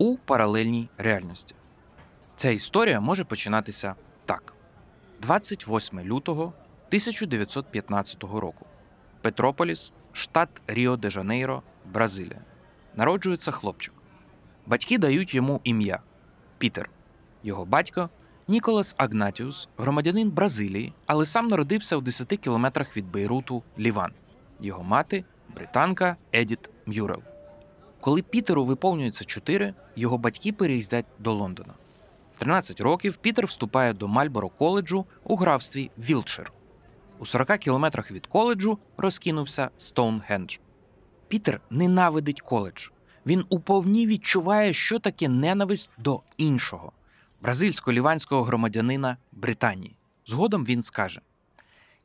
у паралельній реальності. Ця історія може починатися так: 28 лютого 1915 року. Петрополіс, штат Ріо де Жанейро, Бразилія. Народжується хлопчик. Батьки дають йому ім'я Пітер. Його батько Ніколас Агнатіус, громадянин Бразилії, але сам народився у 10 кілометрах від Бейруту Ліван. Його мати британка Едіт М'юрел. Коли Пітеру виповнюється 4, його батьки переїздять до Лондона. 13 років Пітер вступає до Мальборо коледжу у графстві Вілтшир. У 40 кілометрах від коледжу розкинувся Стоунхендж. Пітер ненавидить коледж. Він уповні відчуває, що таке ненависть до іншого бразильсько-ліванського громадянина Британії. Згодом він скаже: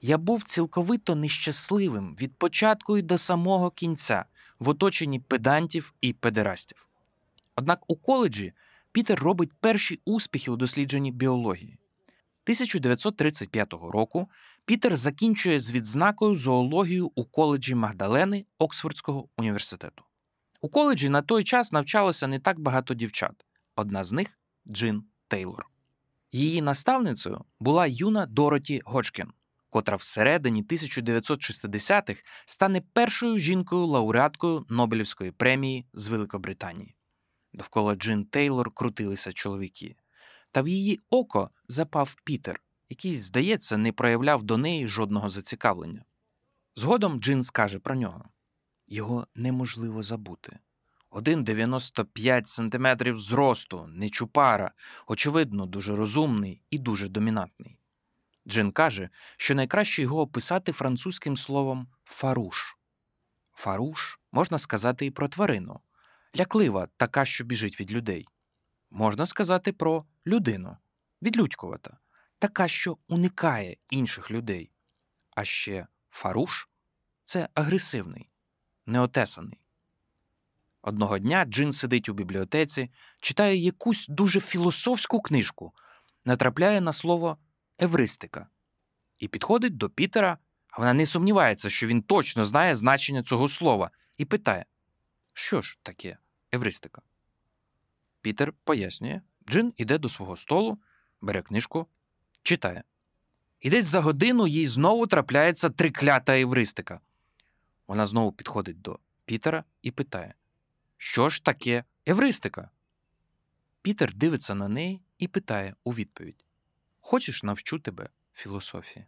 Я був цілковито нещасливим від початку і до самого кінця в оточенні педантів і педерастів. Однак у коледжі Пітер робить перші успіхи у дослідженні біології. 1935 року Пітер закінчує з відзнакою зоологію у коледжі Магдалени Оксфордського університету. У коледжі на той час навчалося не так багато дівчат. Одна з них Джин Тейлор. Її наставницею була юна Дороті Годжкін, котра всередині 1960-х стане першою жінкою-лауреаткою Нобелівської премії з Великобританії. Довкола Джин Тейлор крутилися чоловіки, та в її око запав Пітер, який, здається, не проявляв до неї жодного зацікавлення. Згодом Джин скаже про нього його неможливо забути. 1,95 см зросту, нечупара, очевидно, дуже розумний і дуже домінантний. Джин каже, що найкраще його описати французьким словом фаруш. Фаруш можна сказати і про тварину, ляклива, така, що біжить від людей. Можна сказати про людину, відлюдькувата, така, що уникає інших людей. А ще фаруш це агресивний, неотесаний. Одного дня Джин сидить у бібліотеці, читає якусь дуже філософську книжку, натрапляє на слово евристика і підходить до Пітера, а вона не сумнівається, що він точно знає значення цього слова, і питає: Що ж таке евристика? Пітер пояснює, Джин іде до свого столу, бере книжку, читає. І десь за годину їй знову трапляється триклята евристика. Вона знову підходить до Пітера і питає: Що ж таке евристика? Пітер дивиться на неї і питає у відповідь: Хочеш навчу тебе філософії?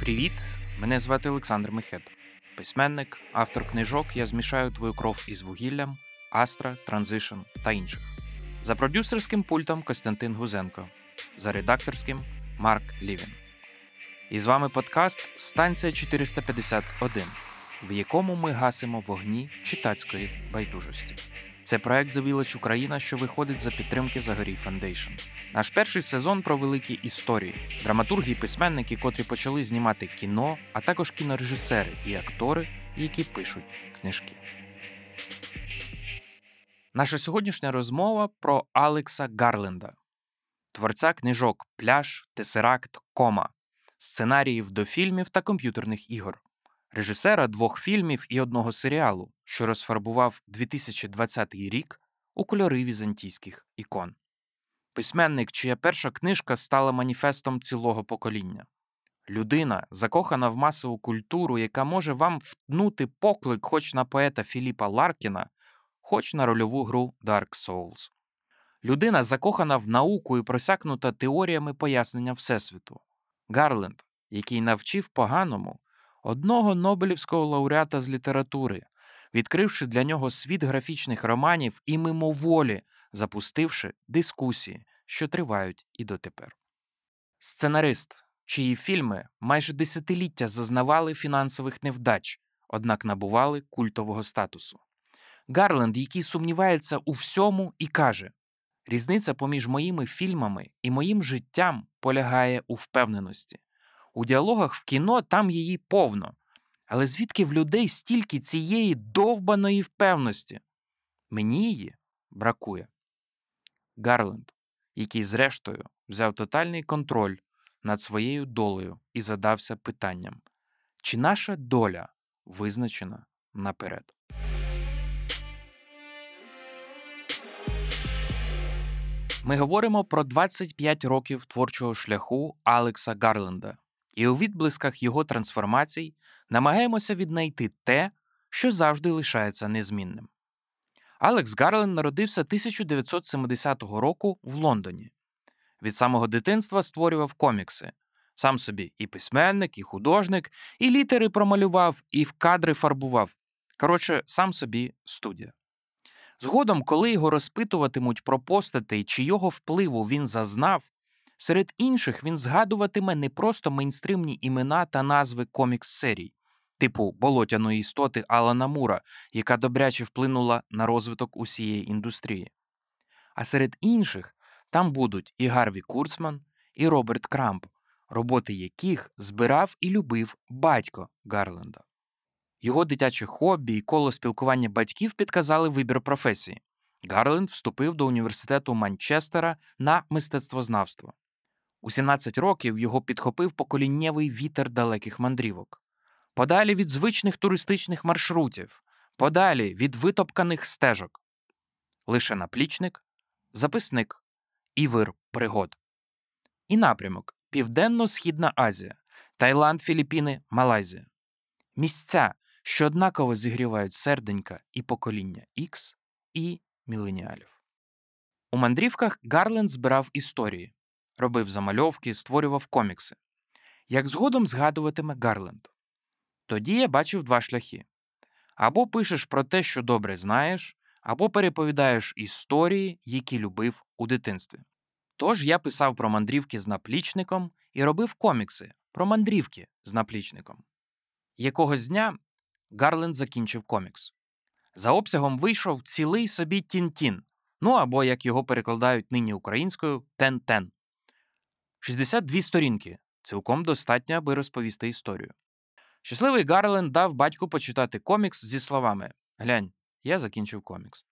Привіт! Мене звати Олександр Мехет. Письменник, автор книжок Я змішаю твою кров із вугіллям, Астра, Транзишн та інших. За продюсерським пультом Костянтин Гузенко, за редакторським Марк Лівін. І з вами подкаст Станція 451, в якому ми гасимо вогні читацької байдужості. Це проект The Village Україна, що виходить за підтримки Загорій Foundation. Наш перший сезон про великі історії, драматурги і письменники, котрі почали знімати кіно, а також кінорежисери і актори, які пишуть книжки. Наша сьогоднішня розмова про Алекса Гарленда, творця книжок Пляж, Тесеракт, Кома, сценаріїв до фільмів та комп'ютерних ігор, режисера двох фільмів і одного серіалу, що розфарбував 2020 рік у кольори візантійських ікон. Письменник, чия перша книжка стала маніфестом цілого покоління. Людина, закохана в масову культуру, яка може вам втнути поклик хоч на поета Філіпа Ларкіна, хоч на рольову гру Dark Souls. Людина, закохана в науку і просякнута теоріями пояснення Всесвіту. Гарленд, який навчив поганому одного Нобелівського лауреата з літератури, відкривши для нього світ графічних романів і мимоволі запустивши дискусії, що тривають і дотепер. Сценарист, чиї фільми майже десятиліття зазнавали фінансових невдач, однак набували культового статусу. Гарленд, який сумнівається у всьому і каже: різниця поміж моїми фільмами і моїм життям полягає у впевненості. У діалогах в кіно там її повно, але звідки в людей стільки цієї довбаної впевності? Мені її бракує. Гарленд, який, зрештою, взяв тотальний контроль над своєю долею і задався питанням, чи наша доля визначена наперед. Ми говоримо про 25 років творчого шляху Алекса Гарленда, і у відблисках його трансформацій намагаємося віднайти те, що завжди лишається незмінним. Алекс Гарленд народився 1970 року в Лондоні. Від самого дитинства створював комікси. Сам собі і письменник, і художник, і літери промалював, і в кадри фарбував. Коротше, сам собі студія. Згодом, коли його розпитуватимуть про постатей, чи його впливу він зазнав, серед інших він згадуватиме не просто мейнстримні імена та назви комікс-серій, типу болотяної істоти Алана Мура, яка добряче вплинула на розвиток усієї індустрії. А серед інших там будуть і Гарві Курцман, і Роберт Крамп, роботи яких збирав і любив батько Гарленда. Його дитяче хобі і коло спілкування батьків підказали вибір професії. Гарленд вступив до університету Манчестера на мистецтвознавство. У 17 років його підхопив поколіннєвий вітер далеких мандрівок. Подалі від звичних туристичних маршрутів, подалі від витопканих стежок. Лише наплічник, записник і вир пригод. І напрямок Південно-Східна Азія, Таїланд, Філіппіни, Малайзія. Місця, що однаково зігрівають серденька і покоління X і міленіалів. У мандрівках Гарленд збирав історії, робив замальовки, створював комікси. Як згодом згадуватиме Гарленд. Тоді я бачив два шляхи: або пишеш про те, що добре знаєш, або переповідаєш історії, які любив у дитинстві. Тож я писав про мандрівки з наплічником і робив комікси про мандрівки з наплічником. Якогось дня Гарленд закінчив комікс. За обсягом вийшов цілий собі Тін-Тін, ну або, як його перекладають нині українською, Тен-Тен. 62 сторінки цілком достатньо, аби розповісти історію. Щасливий Гарленд дав батьку почитати комікс зі словами Глянь, я закінчив комікс.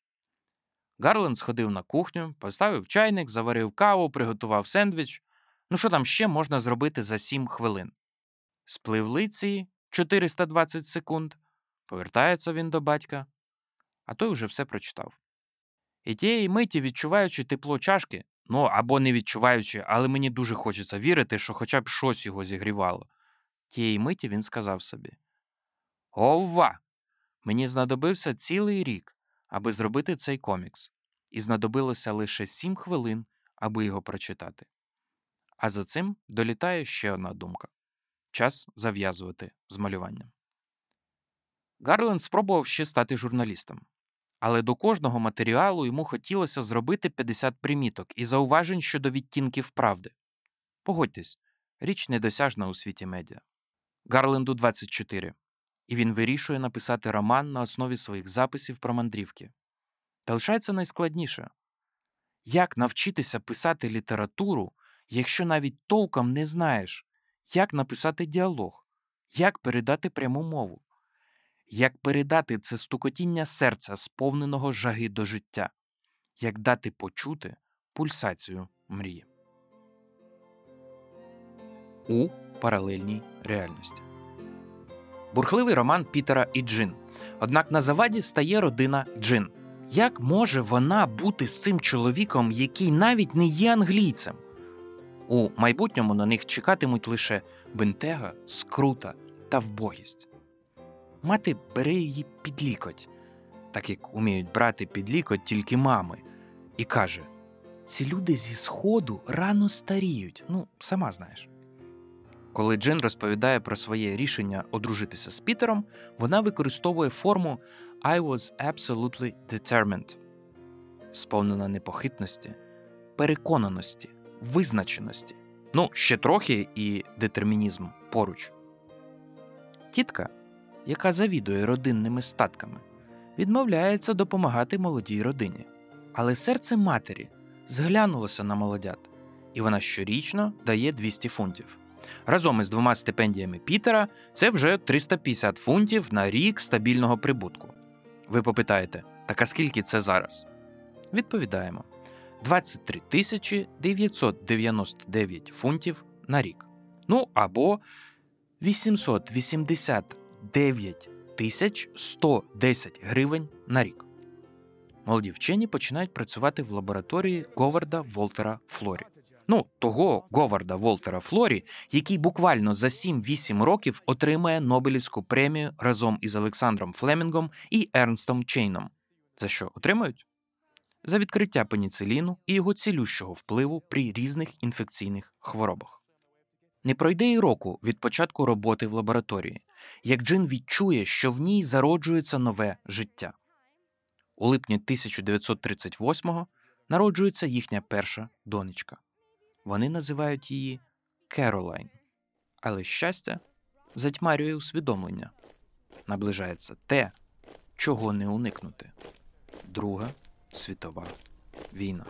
Гарленд сходив на кухню, поставив чайник, заварив каву, приготував сендвіч. Ну що там ще можна зробити за 7 хвилин? Сплив лиці 420 секунд, повертається він до батька, а той уже все прочитав. І тієї миті, відчуваючи тепло чашки, ну або не відчуваючи, але мені дуже хочеться вірити, що хоча б щось його зігрівало. Тієї миті він сказав собі: Ова! Мені знадобився цілий рік, аби зробити цей комікс, і знадобилося лише сім хвилин, аби його прочитати. А за цим долітає ще одна думка час зав'язувати з малюванням. Гарленд спробував ще стати журналістом, але до кожного матеріалу йому хотілося зробити 50 приміток і зауважень щодо відтінків правди. Погодьтесь, річ недосяжна у світі медіа. Гарленду 24, і він вирішує написати роман на основі своїх записів про мандрівки. Та лишається найскладніше як навчитися писати літературу, якщо навіть толком не знаєш, як написати діалог, як передати пряму мову, як передати це стукотіння серця, сповненого жаги до життя, як дати почути пульсацію мрії. У паралельній реальності. Бурхливий роман Пітера і Джин. Однак на заваді стає родина Джин. Як може вона бути з цим чоловіком, який навіть не є англійцем? У майбутньому на них чекатимуть лише бентега, скрута та вбогість. Мати бере її під лікоть, так як уміють брати під лікоть тільки мами, і каже: Ці люди зі сходу рано старіють. Ну, сама знаєш. Коли Джин розповідає про своє рішення одружитися з Пітером, вона використовує форму I was absolutely determined, сповнена непохитності, переконаності, визначеності. Ну, ще трохи і детермінізм поруч. Тітка, яка завідує родинними статками, відмовляється допомагати молодій родині. Але серце матері зглянулося на молодят, і вона щорічно дає 200 фунтів. Разом із двома стипендіями Пітера це вже 350 фунтів на рік стабільного прибутку. Ви попитаєте, так а скільки це зараз? Відповідаємо: 23 тисячі 999 фунтів на рік. Ну або 889 1110 гривень на рік. Молоді вчені починають працювати в лабораторії Говарда Волтера Флорі. Ну, того Говарда Волтера Флорі, який буквально за 7-8 років отримає Нобелівську премію разом із Олександром Флемінгом і Ернстом Чейном. За що отримають? За відкриття пеніциліну і його цілющого впливу при різних інфекційних хворобах. Не пройде й року від початку роботи в лабораторії, як Джин відчує, що в ній зароджується нове життя. У липні 1938-го народжується їхня перша донечка. Вони називають її Керолайн. Але щастя затьмарює усвідомлення. Наближається те, чого не уникнути Друга світова війна.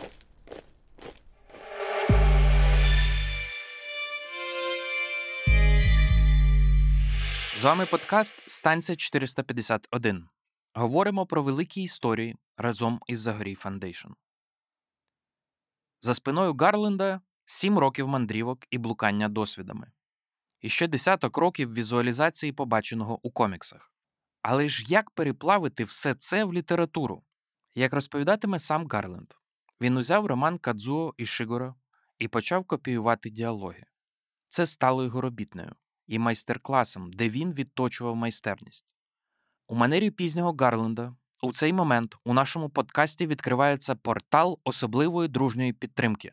Вами подкаст Станція 451. Говоримо про великі історії разом із Загорій Foundation. За спиною Гарленда сім років мандрівок і блукання досвідами, і ще десяток років візуалізації побаченого у коміксах. Але ж як переплавити все це в літературу? Як розповідатиме сам Гарленд, він узяв роман Кадзуо Ішіґуро і почав копіювати діалоги. Це стало його робітнею і майстер-класом, де він відточував майстерність. У манері пізнього Гарленда у цей момент у нашому подкасті відкривається портал особливої дружньої підтримки,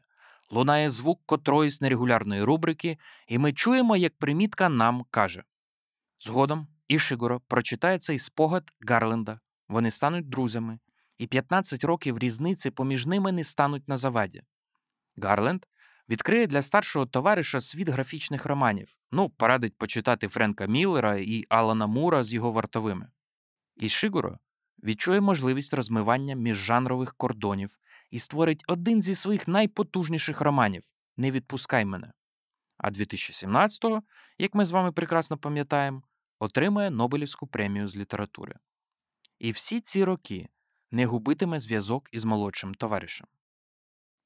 лунає звук котроїсь нерегулярної рубрики, і ми чуємо, як примітка нам каже. Згодом Ішигоро прочитає цей спогад Гарленда, вони стануть друзями, і 15 років різниці поміж ними не стануть на заваді. Гарленд відкриє для старшого товариша світ графічних романів, ну, порадить почитати Френка Міллера і Алана Мура з його вартовими. І Шигуро відчує можливість розмивання міжжанрових кордонів і створить один зі своїх найпотужніших романів Не відпускай мене. А 2017-го, як ми з вами прекрасно пам'ятаємо, отримає Нобелівську премію з літератури. І всі ці роки не губитиме зв'язок із молодшим товаришем.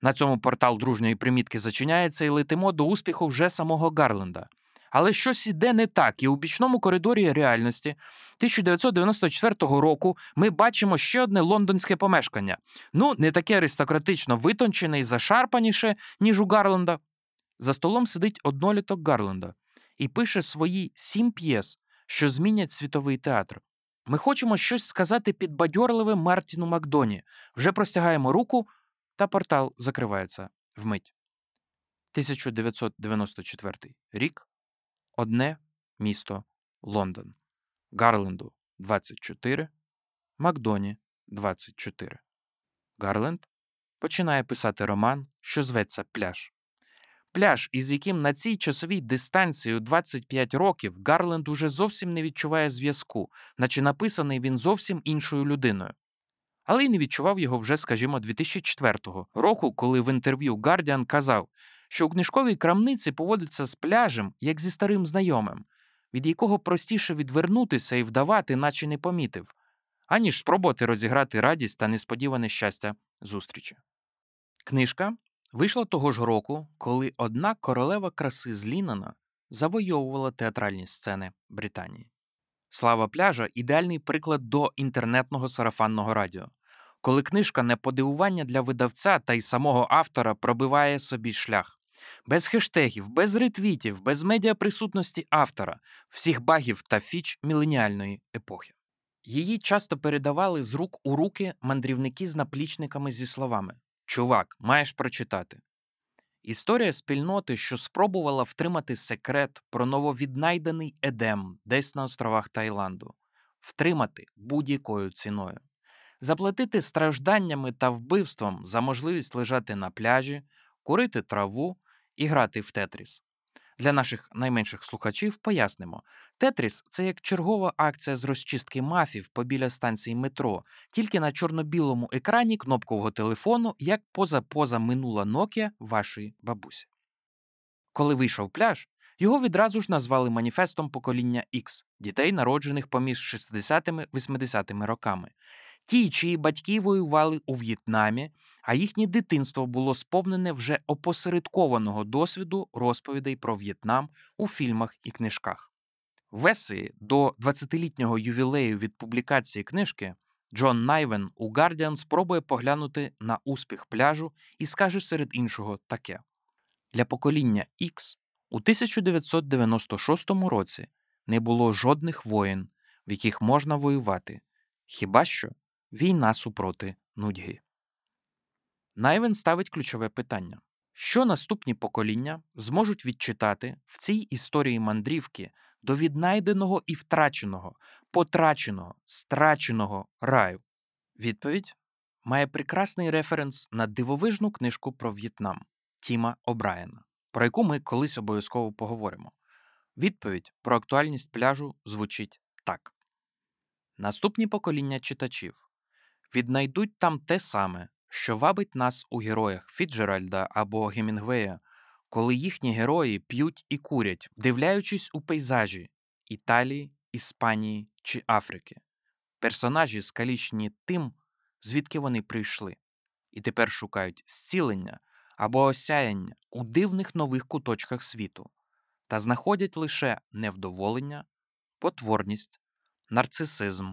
На цьому портал дружньої примітки зачиняється і летимо до успіху вже самого Гарленда. Але щось іде не так, і у бічному коридорі реальності 1994 року ми бачимо ще одне лондонське помешкання. Ну, не таке аристократично витончене і зашарпаніше, ніж у Гарленда. За столом сидить одноліток Гарленда і пише свої сім п'єс, що змінять світовий театр. Ми хочемо щось сказати підбадьорливе Мартіну Макдоні. Вже простягаємо руку, та портал закривається вмить. 1994 рік. Одне місто Лондон. Гарленду 24, Макдоні 24. Гарленд починає писати роман, що зветься Пляж. Пляж, із яким на цій часовій дистанції у 25 років Гарленд уже зовсім не відчуває зв'язку, наче написаний він зовсім іншою людиною. Але й не відчував його вже, скажімо, 2004 року, коли в інтерв'ю Guardian казав, що у книжковій крамниці поводиться з пляжем, як зі старим знайомим, від якого простіше відвернутися і вдавати, наче не помітив, аніж спробувати розіграти радість та несподіване щастя зустрічі. Книжка вийшла того ж року, коли одна королева краси з Лінана завойовувала театральні сцени Британії. Слава пляжа ідеальний приклад до інтернетного сарафанного радіо, коли книжка не подивування для видавця та й самого автора пробиває собі шлях. Без хештегів, без ретвітів, без медіаприсутності автора, всіх багів та фіч міленіальної епохи. Її часто передавали з рук у руки мандрівники з наплічниками зі словами Чувак, маєш прочитати. Історія спільноти, що спробувала втримати секрет про нововіднайдений Едем десь на островах Таїланду, втримати будь-якою ціною, заплатити стражданнями та вбивством за можливість лежати на пляжі, курити траву і грати в Тетріс. Для наших найменших слухачів пояснимо: Тетріс це як чергова акція з розчистки мафів побіля станції метро, тільки на чорно-білому екрані кнопкового телефону, як поза-поза минула Nokia вашої бабусі. Коли вийшов пляж, його відразу ж назвали маніфестом покоління X дітей, народжених поміж 60-80 роками. Ті, чиї батьки воювали у В'єтнамі, а їхнє дитинство було сповнене вже опосередкованого досвіду розповідей про В'єтнам у фільмах і книжках. В до 20-літнього ювілею від публікації книжки Джон Найвен у Guardian спробує поглянути на успіх пляжу і скаже серед іншого таке: для покоління X у 1996 році не було жодних воєн, в яких можна воювати, хіба що війна супроти нудьги. Найвен ставить ключове питання: що наступні покоління зможуть відчитати в цій історії мандрівки до віднайденого і втраченого, потраченого, страченого раю? Відповідь має прекрасний референс на дивовижну книжку про В'єтнам Тіма О'Брайена, про яку ми колись обов'язково поговоримо. Відповідь про актуальність пляжу звучить так: наступні покоління читачів віднайдуть там те саме, що вабить нас у героях Фіджеральда або Гемінгвея, коли їхні герої п'ють і курять, вдивляючись у пейзажі Італії, Іспанії чи Африки, персонажі скалічені тим, звідки вони прийшли, і тепер шукають зцілення або осяяння у дивних нових куточках світу, та знаходять лише невдоволення, потворність, нарцисизм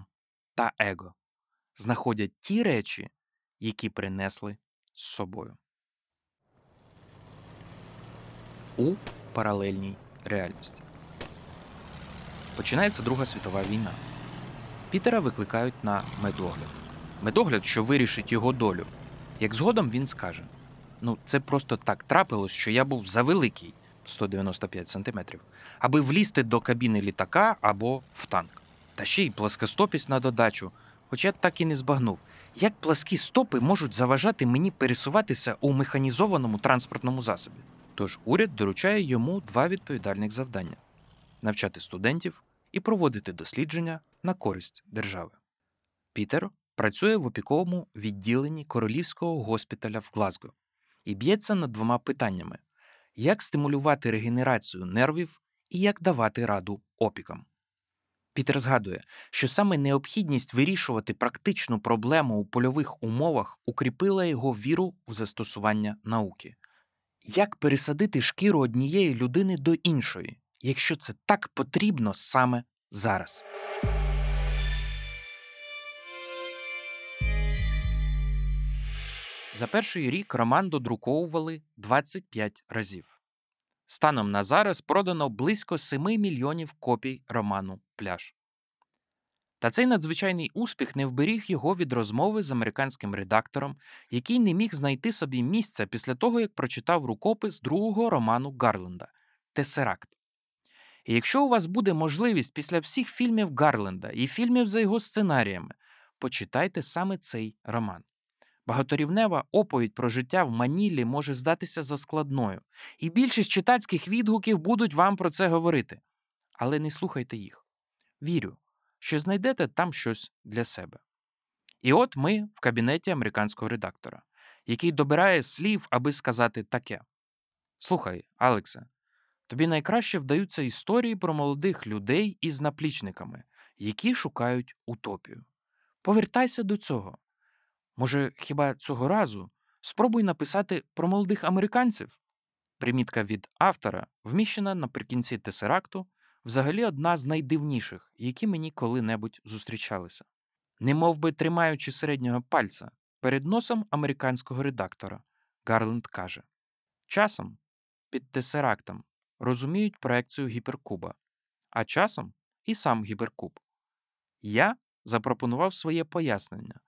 та его, знаходять ті речі, які принесли з собою. У паралельній реальності. Починається Друга світова війна. Пітера викликають на медогляд. Медогляд, що вирішить його долю. Як згодом він скаже: ну, це просто так трапилось, що я був завеликий 195 сантиметрів, аби влізти до кабіни літака або в танк. Та ще й плоскостопість на додачу, хоча так і не збагнув, як пласкі стопи можуть заважати мені пересуватися у механізованому транспортному засобі. Тож уряд доручає йому два відповідальних завдання: навчати студентів і проводити дослідження на користь держави. Пітер працює в опіковому відділенні королівського госпіталя в Глазго і б'ється над двома питаннями: як стимулювати регенерацію нервів і як давати раду опікам. Пітер згадує, що саме необхідність вирішувати практичну проблему у польових умовах укріпила його віру в застосування науки. Як пересадити шкіру однієї людини до іншої, якщо це так потрібно саме зараз? За перший рік роман додруковували 25 разів. Станом на зараз продано близько 7 мільйонів копій роману Пляж. Та цей надзвичайний успіх не вберіг його від розмови з американським редактором, який не міг знайти собі місця після того, як прочитав рукопис другого роману Гарленда Тесеракт. І якщо у вас буде можливість після всіх фільмів Гарленда і фільмів за його сценаріями, почитайте саме цей роман. Багаторівнева оповідь про життя в Манілі може здатися заскладною, і більшість читацьких відгуків будуть вам про це говорити. Але не слухайте їх. Вірю, що знайдете там щось для себе. І от ми в кабінеті американського редактора, який добирає слів, аби сказати таке: Слухай, Алексе, тобі найкраще вдаються історії про молодих людей із наплічниками, які шукають утопію. Повертайся до цього. Може, хіба цього разу спробуй написати про молодих американців? Примітка від автора вміщена наприкінці тесеракту, взагалі одна з найдивніших, які мені коли-небудь зустрічалися. Не би тримаючи середнього пальця перед носом американського редактора, Гарленд каже: Часом під тесерактом розуміють проекцію гіперкуба, а часом і сам гіперкуб. Я запропонував своє пояснення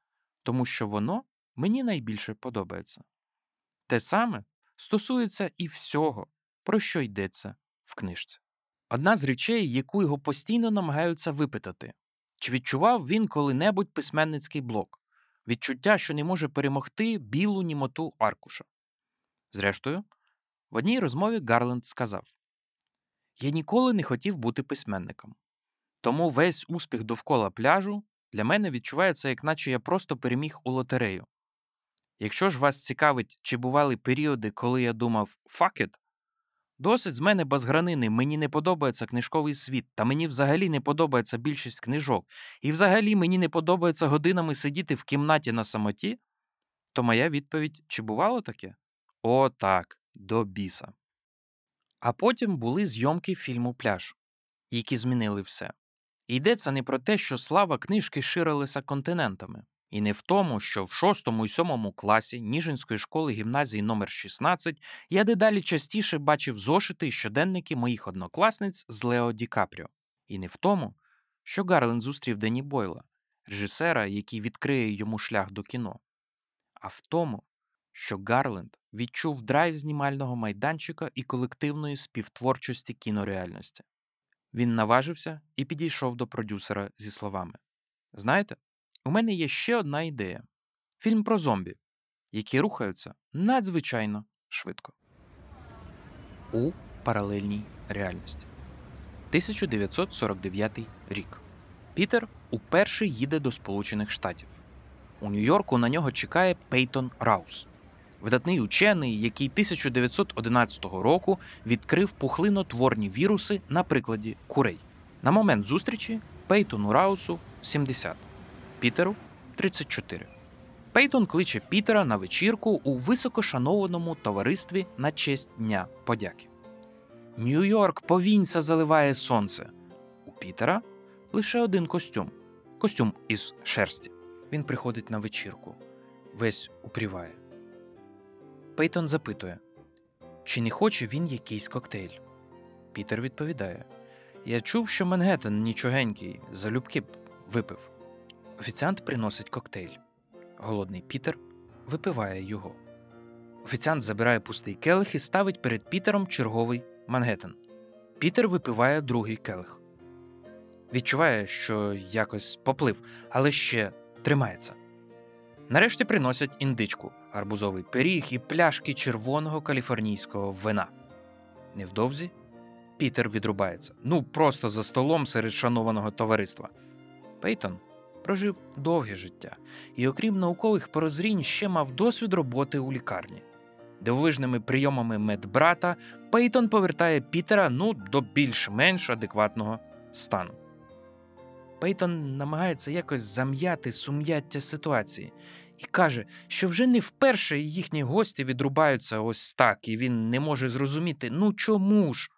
тому що воно мені найбільше подобається. Те саме стосується і всього, про що йдеться в книжці. Одна з речей, яку його постійно намагаються випитати, чи відчував він коли-небудь письменницький блок, відчуття, що не може перемогти білу німоту аркуша. Зрештою, в одній розмові Гарленд сказав: Я ніколи не хотів бути письменником, тому весь успіх довкола пляжу для мене відчувається, як наче я просто переміг у лотерею. Якщо ж вас цікавить, чи бували періоди, коли я думав «fuck it», досить з мене базгранини, мені не подобається книжковий світ, та мені взагалі не подобається більшість книжок, і взагалі мені не подобається годинами сидіти в кімнаті на самоті, то моя відповідь чи бувало таке? О, так, до біса. А потім були зйомки фільму Пляж, які змінили все. І йдеться не про те, що слава книжки ширилася континентами, і не в тому, що в шостому і сьомому класі Ніжинської школи гімназії номер 16 я дедалі частіше бачив зошити й щоденники моїх однокласниць з Лео Ді Капріо. І не в тому, що Гарленд зустрів Дені Бойла, режисера, який відкриє йому шлях до кіно, а в тому, що Гарленд відчув драйв знімального майданчика і колективної співтворчості кінореальності. Він наважився і підійшов до продюсера зі словами: Знаєте, у мене є ще одна ідея: фільм про зомбі, які рухаються надзвичайно швидко. У паралельній реальності. 1949 рік. Пітер уперше їде до Сполучених Штатів. У Нью-Йорку на нього чекає Пейтон Раус, видатний учений, який 1911 року відкрив пухлинотворні віруси на прикладі курей. На момент зустрічі Пейтону Раусу 70, Пітеру 34. Пейтон кличе Пітера на вечірку у високошанованому товаристві на честь Дня подяки. Нью-Йорк повінця заливає сонце. У Пітера лише один костюм костюм із шерсті. Він приходить на вечірку, весь упріває. Пейтон запитує, чи не хоче він якийсь коктейль. Пітер відповідає: Я чув, що Мангеттен нічогенький, залюбки б випив. Офіціант приносить коктейль. Голодний Пітер випиває його. Офіціант забирає пустий келих і ставить перед Пітером черговий Мангеттен. Пітер випиває другий келих. Відчуває, що якось поплив, але ще тримається. Нарешті приносять індичку, гарбузовий пиріг і пляшки червоного каліфорнійського вина. Невдовзі Пітер відрубається. Ну, просто за столом серед шанованого товариства. Пейтон прожив довге життя і, окрім наукових порозрінь, ще мав досвід роботи у лікарні. Дивовижними прийомами медбрата Пейтон повертає Пітера ну, до більш-менш адекватного стану. Пейтон намагається якось зам'яти сум'яття ситуації і каже, що вже не вперше їхні гості відрубаються ось так, і він не може зрозуміти, ну чому ж?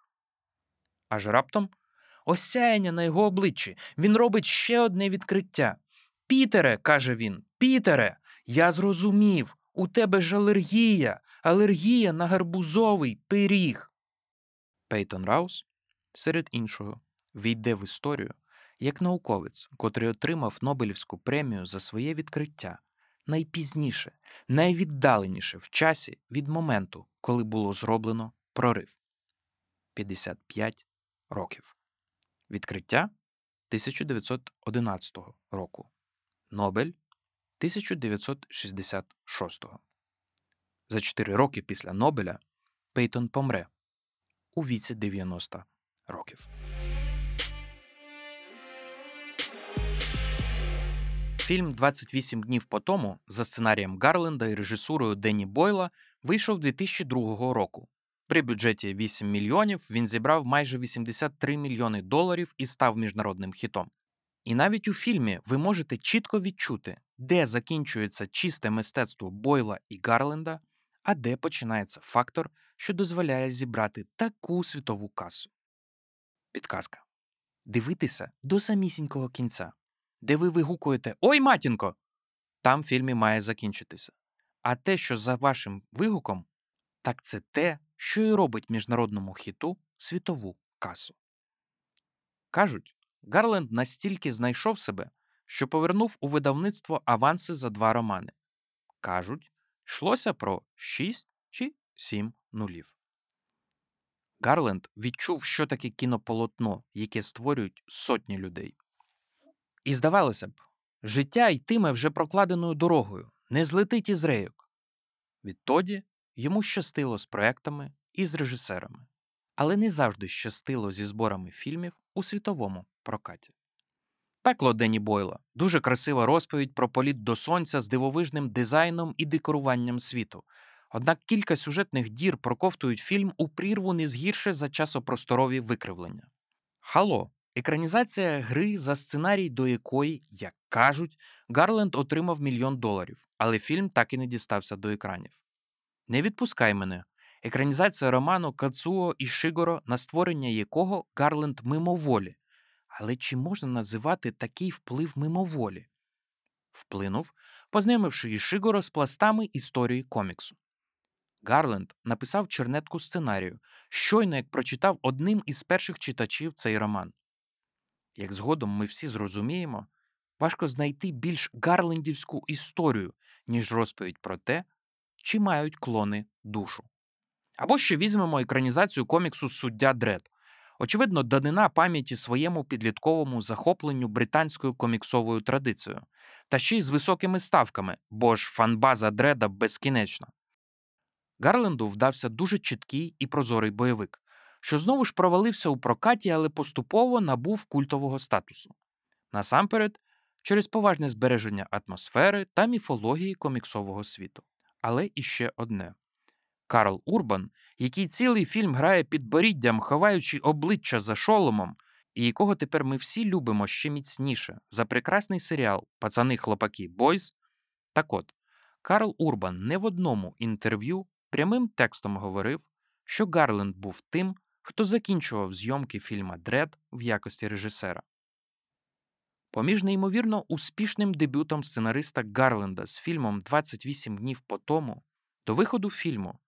Аж раптом осяяння на його обличчі він робить ще одне відкриття. Пітере, каже він, Пітере, я зрозумів, у тебе ж алергія, алергія на гарбузовий пиріг. Пейтон Раус, серед іншого, війде в історію як науковець, котрий отримав Нобелівську премію за своє відкриття найпізніше, найвіддаленіше в часі від моменту, коли було зроблено прорив 55 років. Відкриття 1911 року. Нобель 1966. За 4 роки після Нобеля Пейтон помре у віці 90 років. Фільм «28 днів по тому за сценарієм Гарленда і режисурою Денні Бойла вийшов 2002 року. При бюджеті 8 мільйонів він зібрав майже 83 мільйони доларів і став міжнародним хітом. І навіть у фільмі ви можете чітко відчути, де закінчується чисте мистецтво Бойла і Гарленда, а де починається фактор, що дозволяє зібрати таку світову касу. Підказка. Дивитися до самісінького кінця де ви вигукуєте Ой, матінко! Там фільм і має закінчитися. А те, що за вашим вигуком, так це те, що і робить міжнародному хіту світову касу. Кажуть, Гарленд настільки знайшов себе, що повернув у видавництво аванси за два романи. Кажуть, йшлося про 6 чи 7 нулів. Гарленд відчув, що таке кінополотно, яке створюють сотні людей. І здавалося б, життя йтиме вже прокладеною дорогою, не злетить із рейок. Відтоді йому щастило з проектами і з режисерами, але не завжди щастило зі зборами фільмів у світовому прокаті. Пекло Дені Бойла дуже красива розповідь про політ до сонця з дивовижним дизайном і декоруванням світу. Однак кілька сюжетних дір проковтують фільм у прірву не згірше за часопросторові викривлення. Хало Екранізація гри, за сценарій до якої, як кажуть, Гарленд отримав мільйон доларів, але фільм так і не дістався до екранів. Не відпускай мене. екранізація роману Кацуо і Шигоро, на створення якого Гарленд мимоволі. Але чи можна називати такий вплив мимоволі? Вплинув, познайомивши Ішигоро з пластами історії коміксу. Гарленд написав чернетку сценарію, щойно як прочитав одним із перших читачів цей роман. Як згодом ми всі зрозуміємо, важко знайти більш гарлендівську історію, ніж розповідь про те, чи мають клони душу. Або ще візьмемо екранізацію коміксу Суддя Дред. Очевидно, данина пам'яті своєму підлітковому захопленню британською коміксовою традицією, та ще й з високими ставками, бо ж фанбаза Дреда безкінечна. Гарленду вдався дуже чіткий і прозорий бойовик, що знову ж провалився у прокаті, але поступово набув культового статусу. Насамперед, через поважне збереження атмосфери та міфології коміксового світу. Але іще одне. Карл Урбан, який цілий фільм грає під боріддям, ховаючи обличчя за шоломом, і якого тепер ми всі любимо ще міцніше за прекрасний серіал Пацани хлопаки Бойз. Так от, Карл Урбан не в одному інтерв'ю прямим текстом говорив, що Гарленд був тим, хто закінчував зйомки фільма Дред в якості режисера. Поміж неймовірно успішним дебютом сценариста Гарленда з фільмом «28 днів по тому до виходу фільму,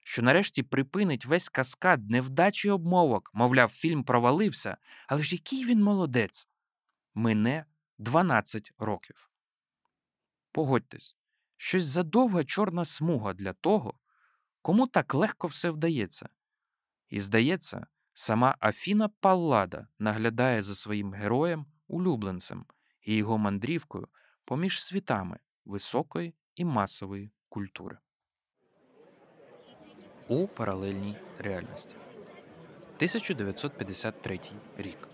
що нарешті припинить весь каскад невдачі обмовок, мовляв, фільм провалився, але ж який він молодець, мине 12 років. Погодьтесь, щось задовга чорна смуга для того, кому так легко все вдається. І здається, сама Афіна Паллада наглядає за своїм героєм улюбленцем і його мандрівкою поміж світами високої і масової культури. У паралельній реальності 1953 рік.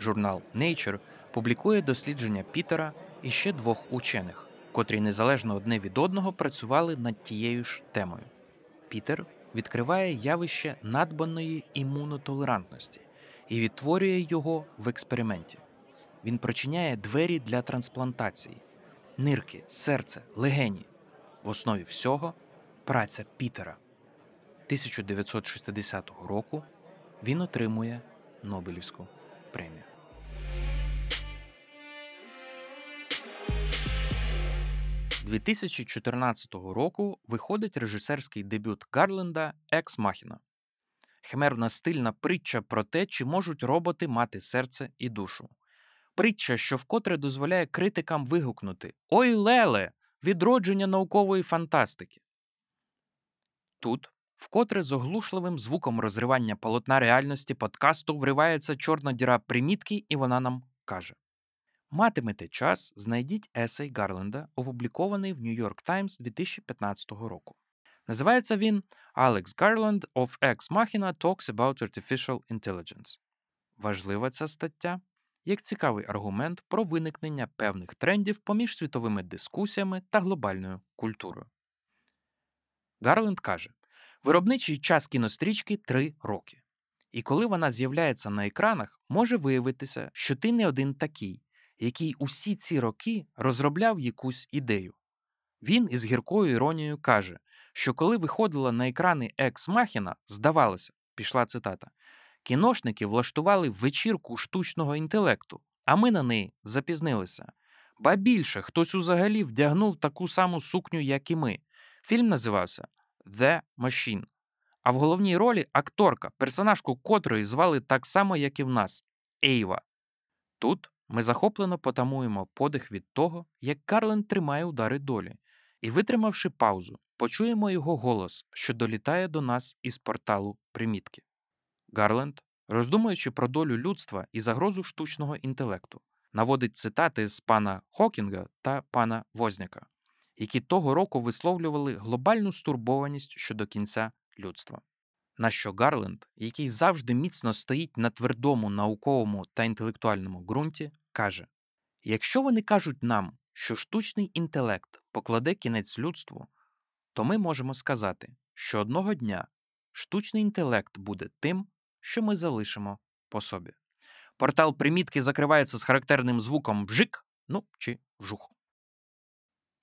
Журнал Nature публікує дослідження Пітера і ще двох учених, котрі незалежно одне від одного працювали над тією ж темою. Пітер відкриває явище надбаної імунотолерантності і відтворює його в експерименті. Він прочиняє двері для трансплантації, нирки, серце, легені. В основі всього праця Пітера. 1960 року він отримує Нобелівську премію. – 2014 року виходить режисерський дебют Гарленда Екс Махіна. Химерна стильна притча про те, чи можуть роботи мати серце і душу. Притча, що вкотре дозволяє критикам вигукнути Ой Леле! Відродження наукової фантастики. Тут, вкотре з оглушливим звуком розривання полотна реальності подкасту вривається чорна діра примітки, і вона нам каже: Матимете час, знайдіть есей Гарленда, опублікований в New York Times 2015 року. Називається він Alex Garland of Ex Machina Talks about Artificial Intelligence. Важлива ця стаття як цікавий аргумент про виникнення певних трендів поміж світовими дискусіями та глобальною культурою. Гарленд каже: виробничий час кінострічки 3 роки. І коли вона з'являється на екранах, може виявитися, що ти не один такий, який усі ці роки розробляв якусь ідею. Він із гіркою іронією каже, що коли виходила на екрани Екс Махіна, здавалося, пішла цитата, Кіношники влаштували вечірку штучного інтелекту, а ми на неї запізнилися. Ба більше хтось узагалі вдягнув таку саму сукню, як і ми. Фільм називався The Machine. А в головній ролі акторка, персонажку котрої звали так само, як і в нас Ейва. Тут ми захоплено потамуємо подих від того, як Карлен тримає удари долі, і, витримавши паузу, почуємо його голос, що долітає до нас із порталу примітки. Гарленд, роздумуючи про долю людства і загрозу штучного інтелекту, наводить цитати з пана Хокінга та пана Возняка, які того року висловлювали глобальну стурбованість щодо кінця людства. На що Гарленд, який завжди міцно стоїть на твердому науковому та інтелектуальному ґрунті, каже: якщо вони кажуть нам, що штучний інтелект покладе кінець людству, то ми можемо сказати, що одного дня штучний інтелект буде тим, що ми залишимо по собі. Портал примітки закривається з характерним звуком бжик, ну чи вжух.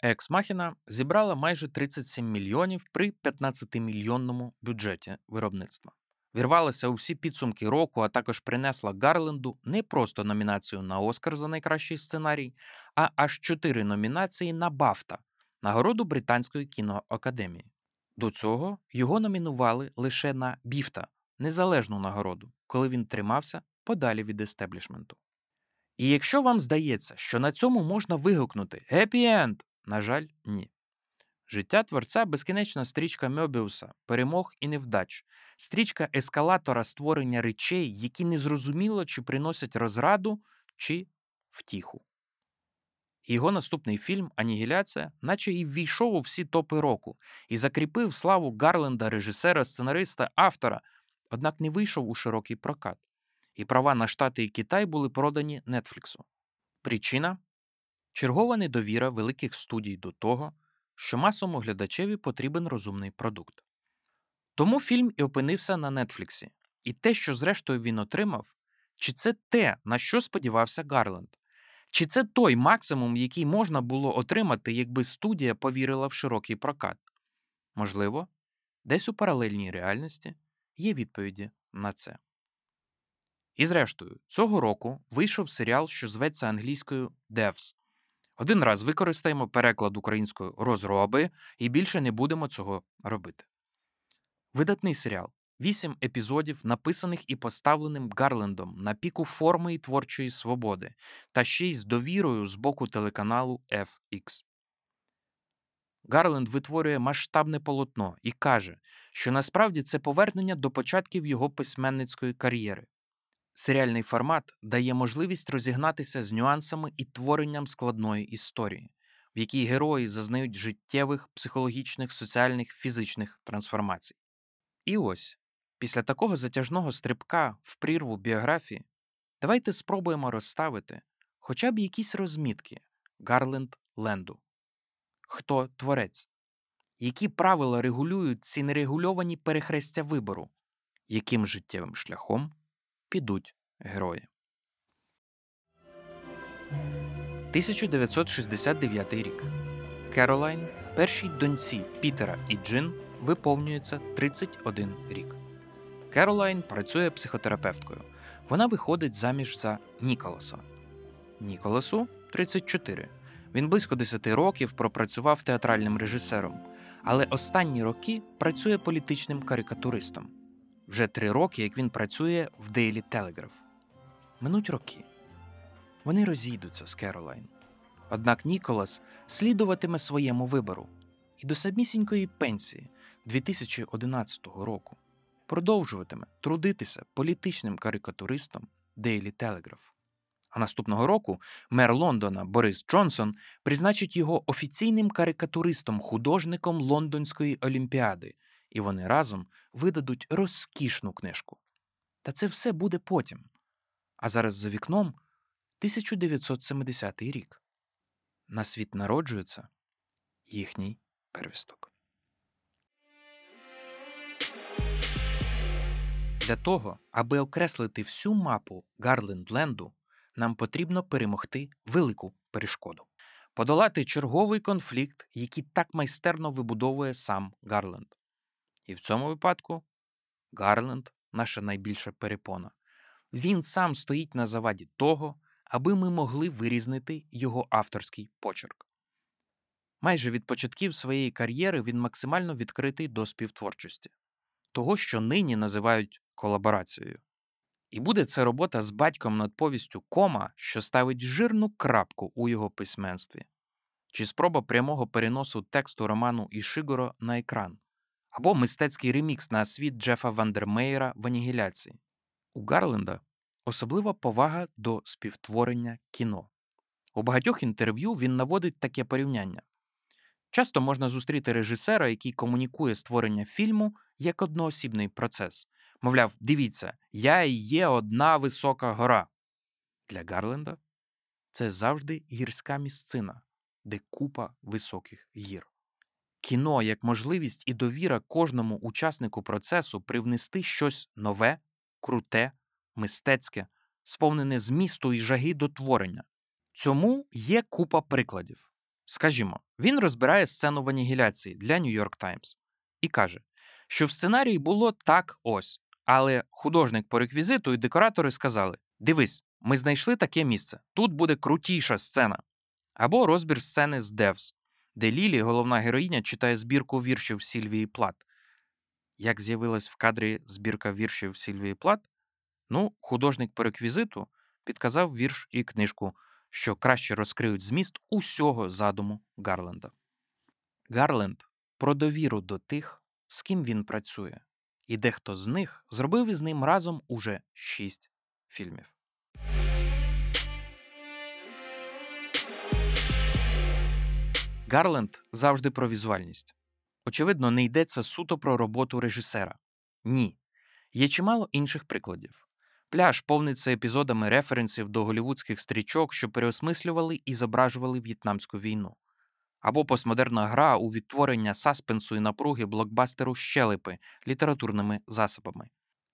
Екс Махіна зібрала майже 37 мільйонів при 15-мільйонному бюджеті виробництва. Вірвалася у всі підсумки року, а також принесла Гарленду не просто номінацію на Оскар за найкращий сценарій, а аж чотири номінації на Бафта, нагороду Британської кіноакадемії. До цього його номінували лише на Біфта, незалежну нагороду, коли він тримався подалі від естеблішменту. І якщо вам здається, що на цьому можна вигукнути «Happy End», на жаль, ні. Життя творця безкінечна стрічка Мьобіуса, перемог і невдач, стрічка ескалатора створення речей, які незрозуміло чи приносять розраду, чи втіху. Його наступний фільм Анігіляція, наче і ввійшов у всі топи року, і закріпив славу Гарленда, режисера, сценариста, автора, однак не вийшов у широкий прокат, і права на Штати і Китай були продані Нетфліксу. Причина чергова недовіра великих студій до того, що масовому глядачеві потрібен розумний продукт. Тому фільм і опинився на Нетфліксі, і те, що зрештою він отримав, чи це те, на що сподівався Гарленд, чи це той максимум, який можна було отримати, якби студія повірила в широкий прокат? Можливо, десь у паралельній реальності є відповіді на це. І зрештою, цього року вийшов серіал, що зветься англійською Devs. Один раз використаємо переклад українською розроби і більше не будемо цього робити. Видатний серіал. Вісім епізодів, написаних і поставленим Гарлендом на піку форми і творчої свободи, та ще й з довірою з боку телеканалу FX. Гарленд витворює масштабне полотно і каже, що насправді це повернення до початків його письменницької кар'єри. Серіальний формат дає можливість розігнатися з нюансами і творенням складної історії, в якій герої зазнають життєвих, психологічних, соціальних, фізичних трансформацій. І ось, після такого затяжного стрибка в прірву біографії, давайте спробуємо розставити хоча б якісь розмітки Гарленд Ленду. Хто творець? Які правила регулюють ці нерегульовані перехрестя вибору, яким життєвим шляхом підуть герої. 1969 рік. Керолайн, першій доньці Пітера і Джин, виповнюється 31 рік. Керолайн працює психотерапевткою. Вона виходить заміж за Ніколаса. Ніколасу 34. Він близько 10 років пропрацював театральним режисером, але останні роки працює політичним карикатуристом. Вже три роки, як він працює в Daily Telegraph. Минуть роки. Вони розійдуться з Керолайн. Однак Ніколас слідуватиме своєму вибору і до самісінької пенсії 2011 року продовжуватиме трудитися політичним карикатуристом Daily Telegraph. А наступного року мер Лондона Борис Джонсон призначить його офіційним карикатуристом-художником Лондонської олімпіади, і вони разом видадуть розкішну книжку. Та це все буде потім. А зараз за вікном 1970 рік. На світ народжується їхній первісток. Для того, аби окреслити всю мапу Гарлендленду, нам потрібно перемогти велику перешкоду, подолати черговий конфлікт, який так майстерно вибудовує сам Гарленд. І в цьому випадку Гарленд наша найбільша перепона. Він сам стоїть на заваді того, аби ми могли вирізнити його авторський почерк. Майже від початків своєї кар'єри він максимально відкритий до співтворчості, того, що нині називають колаборацією. І буде це робота з батьком над повістю кома, що ставить жирну крапку у його письменстві, чи спроба прямого переносу тексту роману Ішигоро на екран, або мистецький ремікс на світ Джефа Вандермеєра в анігіляції. У Гарленда особлива повага до співтворення кіно. У багатьох інтерв'ю він наводить таке порівняння. Часто можна зустріти режисера, який комунікує створення фільму як одноосібний процес. Мовляв, дивіться, я і є одна висока гора. Для Гарленда це завжди гірська місцина, де купа високих гір. Кіно як можливість і довіра кожному учаснику процесу привнести щось нове, круте, мистецьке, сповнене змісту і жаги до творення. Цьому є купа прикладів. Скажімо, Він розбирає сцену в анігіляції для York Times і каже, що в сценарії було так ось, але художник по реквізиту і декоратори сказали: Дивись, ми знайшли таке місце, тут буде крутіша сцена. Або розбір сцени з Девс, де Лілі, головна героїня, читає збірку віршів Сільвії Плат. Як з'явилась в кадрі збірка віршів Сільвії Плат? Ну, художник по реквізиту підказав вірш і книжку, що краще розкриють зміст усього задуму Гарленда. Гарленд про довіру до тих, з ким він працює, і дехто з них зробив із ним разом уже шість фільмів. Гарленд завжди про візуальність. Очевидно, не йдеться суто про роботу режисера. Ні. Є чимало інших прикладів. Пляж повниться епізодами референсів до голівудських стрічок, що переосмислювали і зображували в'єтнамську війну. Або постмодерна гра у відтворення саспенсу і напруги блокбастеру щелепи літературними засобами.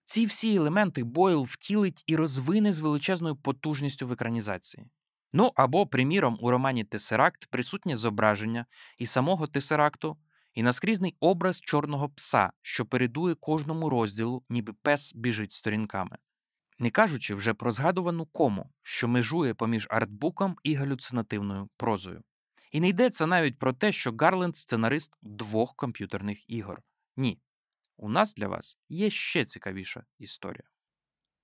Ці всі елементи Бойл втілить і розвине з величезною потужністю в екранізації. Ну або, приміром, у романі Тесеракт присутнє зображення і самого Тесеракту, і наскрізний образ чорного пса, що передує кожному розділу, ніби пес біжить сторінками. Не кажучи вже про згадувану кому, що межує поміж артбуком і галюцинативною прозою. І не йдеться навіть про те, що Гарленд сценарист двох комп'ютерних ігор. Ні. У нас для вас є ще цікавіша історія.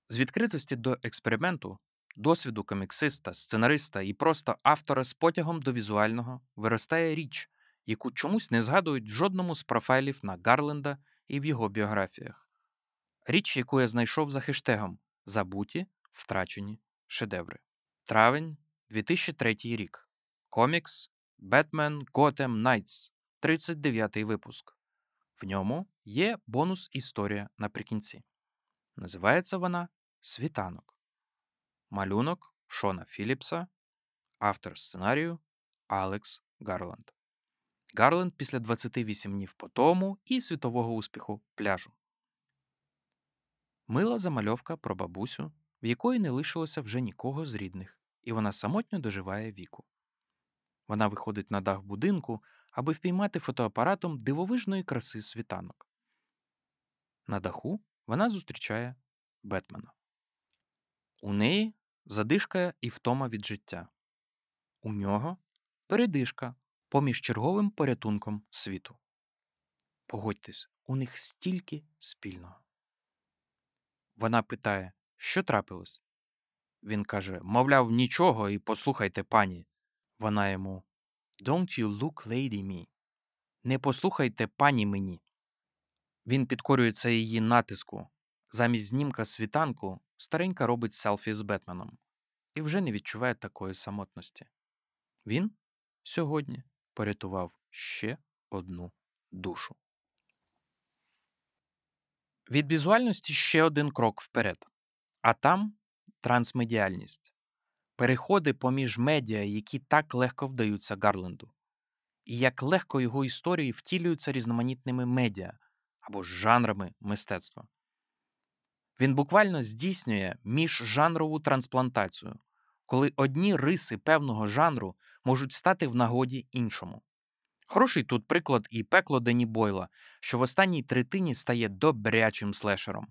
З відкритості до експерименту, досвіду коміксиста, сценариста і просто автора з потягом до візуального виростає річ, яку чомусь не згадують в жодному з профайлів на Гарленда і в його біографіях. Річ, яку я знайшов за хештегом Забуті, втрачені шедеври. Травень 2003 рік. Комікс Batman Gotham Knights, 39-й випуск. В ньому є бонус історія наприкінці. Називається вона Світанок. Малюнок Шона Філіпса, автор сценарію Алекс Гарланд. Гарланд після 28 днів по тому і світового успіху пляжу. Мила замальовка про бабусю, в якої не лишилося вже нікого з рідних, і вона самотньо доживає віку. Вона виходить на дах будинку, аби впіймати фотоапаратом дивовижної краси світанок. На даху вона зустрічає Бетмена. У неї задишка і втома від життя. У нього передишка поміж черговим порятунком світу. Погодьтесь, у них стільки спільного. Вона питає, що трапилось? Він каже: Мовляв, нічого, і послухайте, пані. Вона йому Don't you look lady me. Не послухайте пані мені. Він підкорюється її натиску. Замість знімка світанку старенька робить селфі з Бетменом і вже не відчуває такої самотності. Він сьогодні порятував ще одну душу. Від візуальності ще один крок вперед, а там трансмедіальність переходи поміж медіа, які так легко вдаються Гарленду, і як легко його історії втілюються різноманітними медіа або жанрами мистецтва. Він буквально здійснює міжжанрову трансплантацію, коли одні риси певного жанру можуть стати в нагоді іншому. Хороший тут приклад і пекло Дені Бойла, що в останній третині стає добрячим слешером.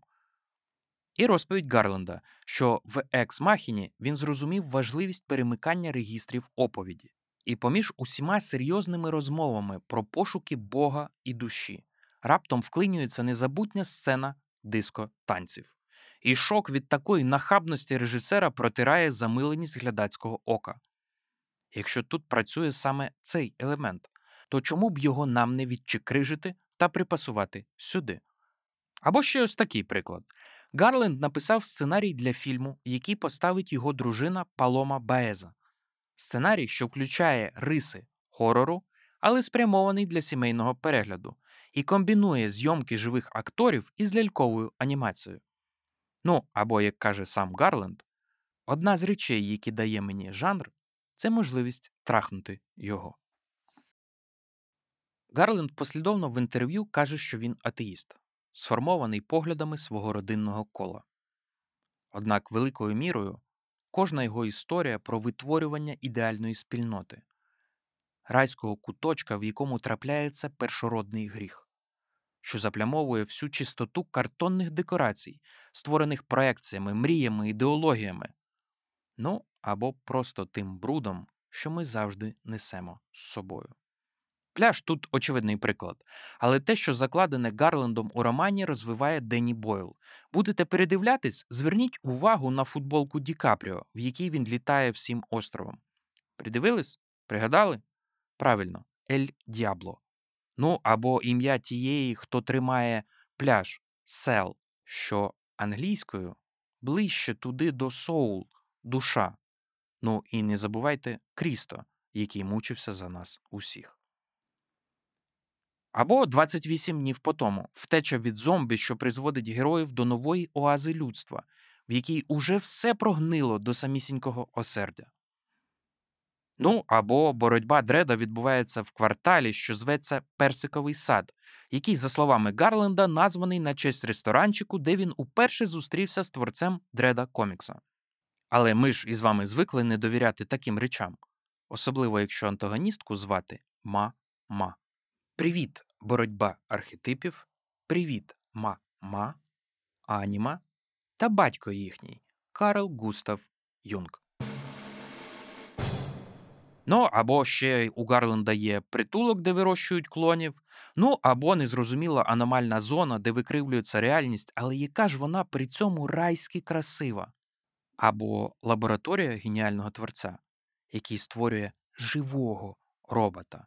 І розповідь Гарленда, що в екс-махіні він зрозумів важливість перемикання регістрів оповіді, і поміж усіма серйозними розмовами про пошуки Бога і душі раптом вклинюється незабутня сцена диско танців. І шок від такої нахабності режисера протирає замиленість глядацького ока. Якщо тут працює саме цей елемент, то чому б його нам не відчекрижити та припасувати сюди? Або ще ось такий приклад. Гарленд написав сценарій для фільму, який поставить його дружина Палома Баеза. Сценарій, що включає риси хорору, але спрямований для сімейного перегляду, і комбінує зйомки живих акторів із ляльковою анімацією. Ну або, як каже сам Гарленд, одна з речей, які дає мені жанр, це можливість трахнути його. Гарленд послідовно в інтерв'ю каже, що він атеїст сформований поглядами свого родинного кола. Однак великою мірою кожна його історія про витворювання ідеальної спільноти. райського куточка, в якому трапляється першородний гріх, що заплямовує всю чистоту картонних декорацій, створених проекціями, мріями, ідеологіями, ну або просто тим брудом, що ми завжди несемо з собою. Пляж тут очевидний приклад, але те, що закладене Гарлендом у романі, розвиває Денні Бойл. Будете передивлятись, зверніть увагу на футболку Ді Капріо, в якій він літає всім островом. Придивились? Пригадали? Правильно, Ель Діабло. Ну або ім'я тієї, хто тримає пляж Сел, що англійською ближче туди до соул, душа. Ну і не забувайте Крісто, який мучився за нас усіх. Або 28 днів по тому втеча від зомбі, що призводить героїв до нової оази людства, в якій уже все прогнило до самісінького осердя. Ну або боротьба Дреда відбувається в кварталі, що зветься Персиковий сад, який, за словами Гарленда, названий на честь ресторанчику, де він уперше зустрівся з творцем Дреда комікса. Але ми ж із вами звикли не довіряти таким речам, особливо якщо антагоністку звати Ма-Ма. Привіт, боротьба архетипів, привіт, ма-ма, аніма та батько їхній Карл Густав Юнг. Ну, або ще у Гарленда є притулок, де вирощують клонів, ну або незрозуміла аномальна зона, де викривлюється реальність, але яка ж вона при цьому райськи красива, або лабораторія геніального творця, який створює живого робота.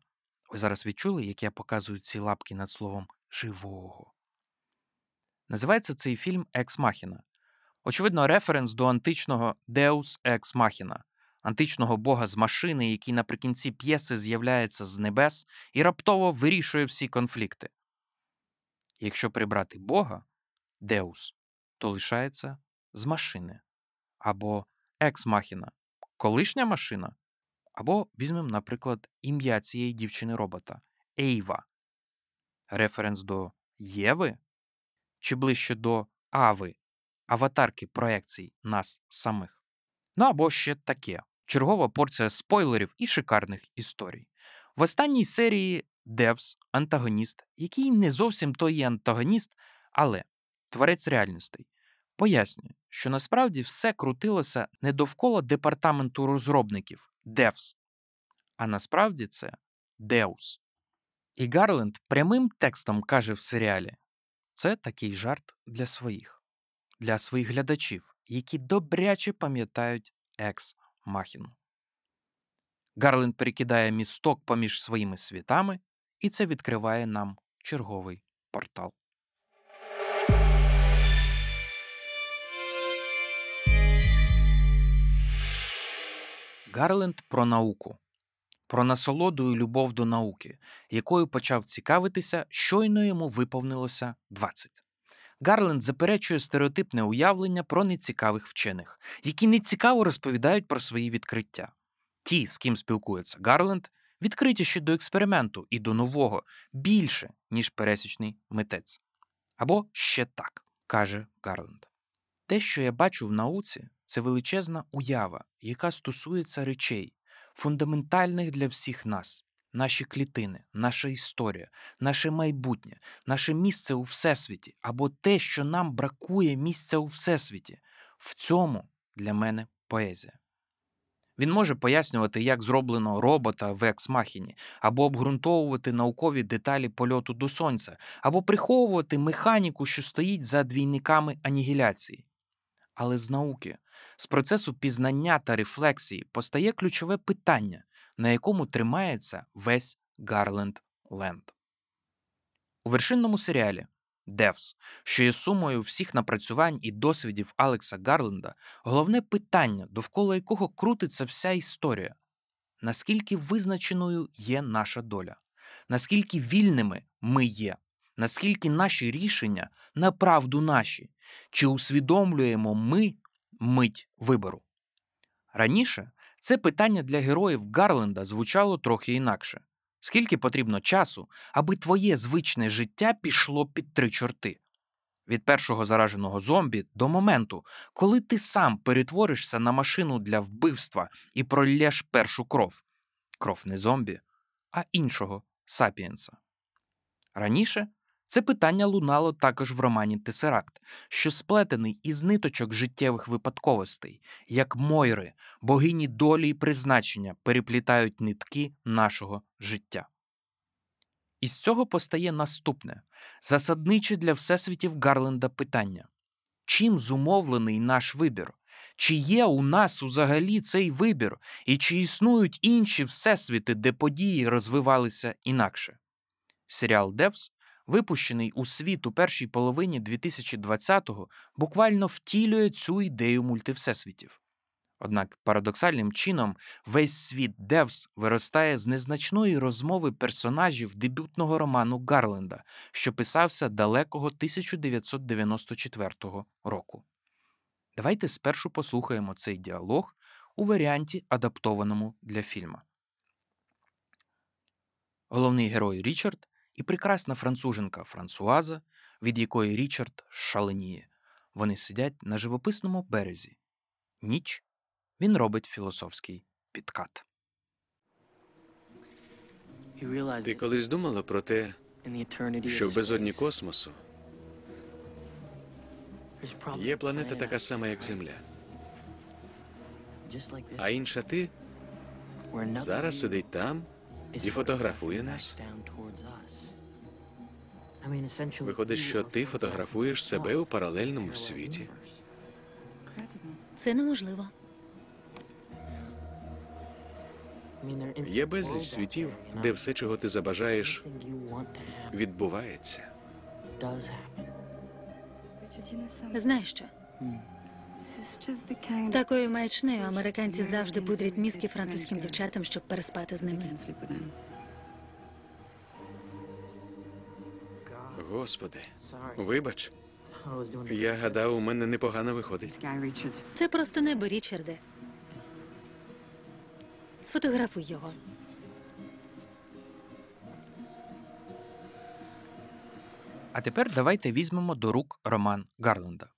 Ви зараз відчули, як я показую ці лапки над словом живого. Називається цей фільм Екс Махіна. Очевидно, референс до античного Deus Ex Machina, античного бога з машини, який наприкінці п'єси з'являється з небес і раптово вирішує всі конфлікти. Якщо прибрати Бога, Deus, то лишається з машини або ex machina колишня машина, або візьмемо, наприклад, ім'я цієї дівчини-робота Ейва, референс до Єви чи ближче до Ави, аватарки проекцій нас самих. Ну або ще таке чергова порція спойлерів і шикарних історій. В останній серії Девс антагоніст, який не зовсім той є антагоніст, але творець реальностей, пояснює, що насправді все крутилося не довкола департаменту розробників Devs, а насправді це Deus. І Гарленд прямим текстом каже в серіалі: це такий жарт для своїх, для своїх глядачів, які добряче пам'ятають екс Махіну. Гарленд перекидає місток поміж своїми світами, і це відкриває нам черговий портал. Гарленд про науку, про насолоду і любов до науки, якою почав цікавитися, щойно йому виповнилося 20. Гарленд заперечує стереотипне уявлення про нецікавих вчених, які нецікаво розповідають про свої відкриття. Ті, з ким спілкується Гарленд, відкритіші до експерименту і до нового більше, ніж пересічний митець. Або ще так, каже Гарленд. Те, що я бачу в науці, це величезна уява, яка стосується речей, фундаментальних для всіх нас, наші клітини, наша історія, наше майбутнє, наше місце у всесвіті, або те, що нам бракує місця у всесвіті. В цьому для мене поезія. Він може пояснювати, як зроблено робота в екс-махіні, або обґрунтовувати наукові деталі польоту до сонця, або приховувати механіку, що стоїть за двійниками анігіляції. Але з науки, з процесу пізнання та рефлексії постає ключове питання, на якому тримається весь Гарленд Ленд. У вершинному серіалі Девс, що є сумою всіх напрацювань і досвідів Алекса Гарленда, головне питання, довкола якого крутиться вся історія наскільки визначеною є наша доля, наскільки вільними ми є, наскільки наші рішення направду наші, чи усвідомлюємо ми мить вибору? Раніше це питання для героїв Гарленда звучало трохи інакше. Скільки потрібно часу, аби твоє звичне життя пішло під три чорти? Від першого зараженого зомбі до моменту, коли ти сам перетворишся на машину для вбивства і проллєш першу кров. Кров не зомбі, а іншого сапіенса. Раніше це питання лунало також в романі Тесеракт, що сплетений із ниточок життєвих випадковостей, як Мойри, богині долі і призначення переплітають нитки нашого життя. Із цього постає наступне засадниче для всесвітів Гарленда питання: чим зумовлений наш вибір? Чи є у нас взагалі цей вибір, і чи існують інші всесвіти, де події розвивалися інакше? Серіал Девс, випущений у світ у першій половині 2020-го, буквально втілює цю ідею мультивсесвітів. Однак парадоксальним чином весь світ Девс виростає з незначної розмови персонажів дебютного роману Гарленда, що писався далекого 1994 року. Давайте спершу послухаємо цей діалог у варіанті, адаптованому для фільма. Головний герой Річард і прекрасна француженка Франсуаза, від якої Річард шаленіє. Вони сидять на живописному березі. Ніч він робить філософський підкат. Ти колись думала про те, що в безодні космосу є планета така сама, як Земля, а інша ти зараз сидить там і фотографує нас. Виходить, що ти фотографуєш себе у паралельному світі. Це неможливо. Є безліч світів, де все, чого ти забажаєш, відбувається. Знаєш що? Такою маячнею американці завжди пудрять мізки французьким дівчатам, щоб переспати з ними. Господи, вибач, я гадав, у мене непогано виходить. Це просто небо, Річарде. Сфотографуй його. А тепер давайте візьмемо до рук роман Гарленда.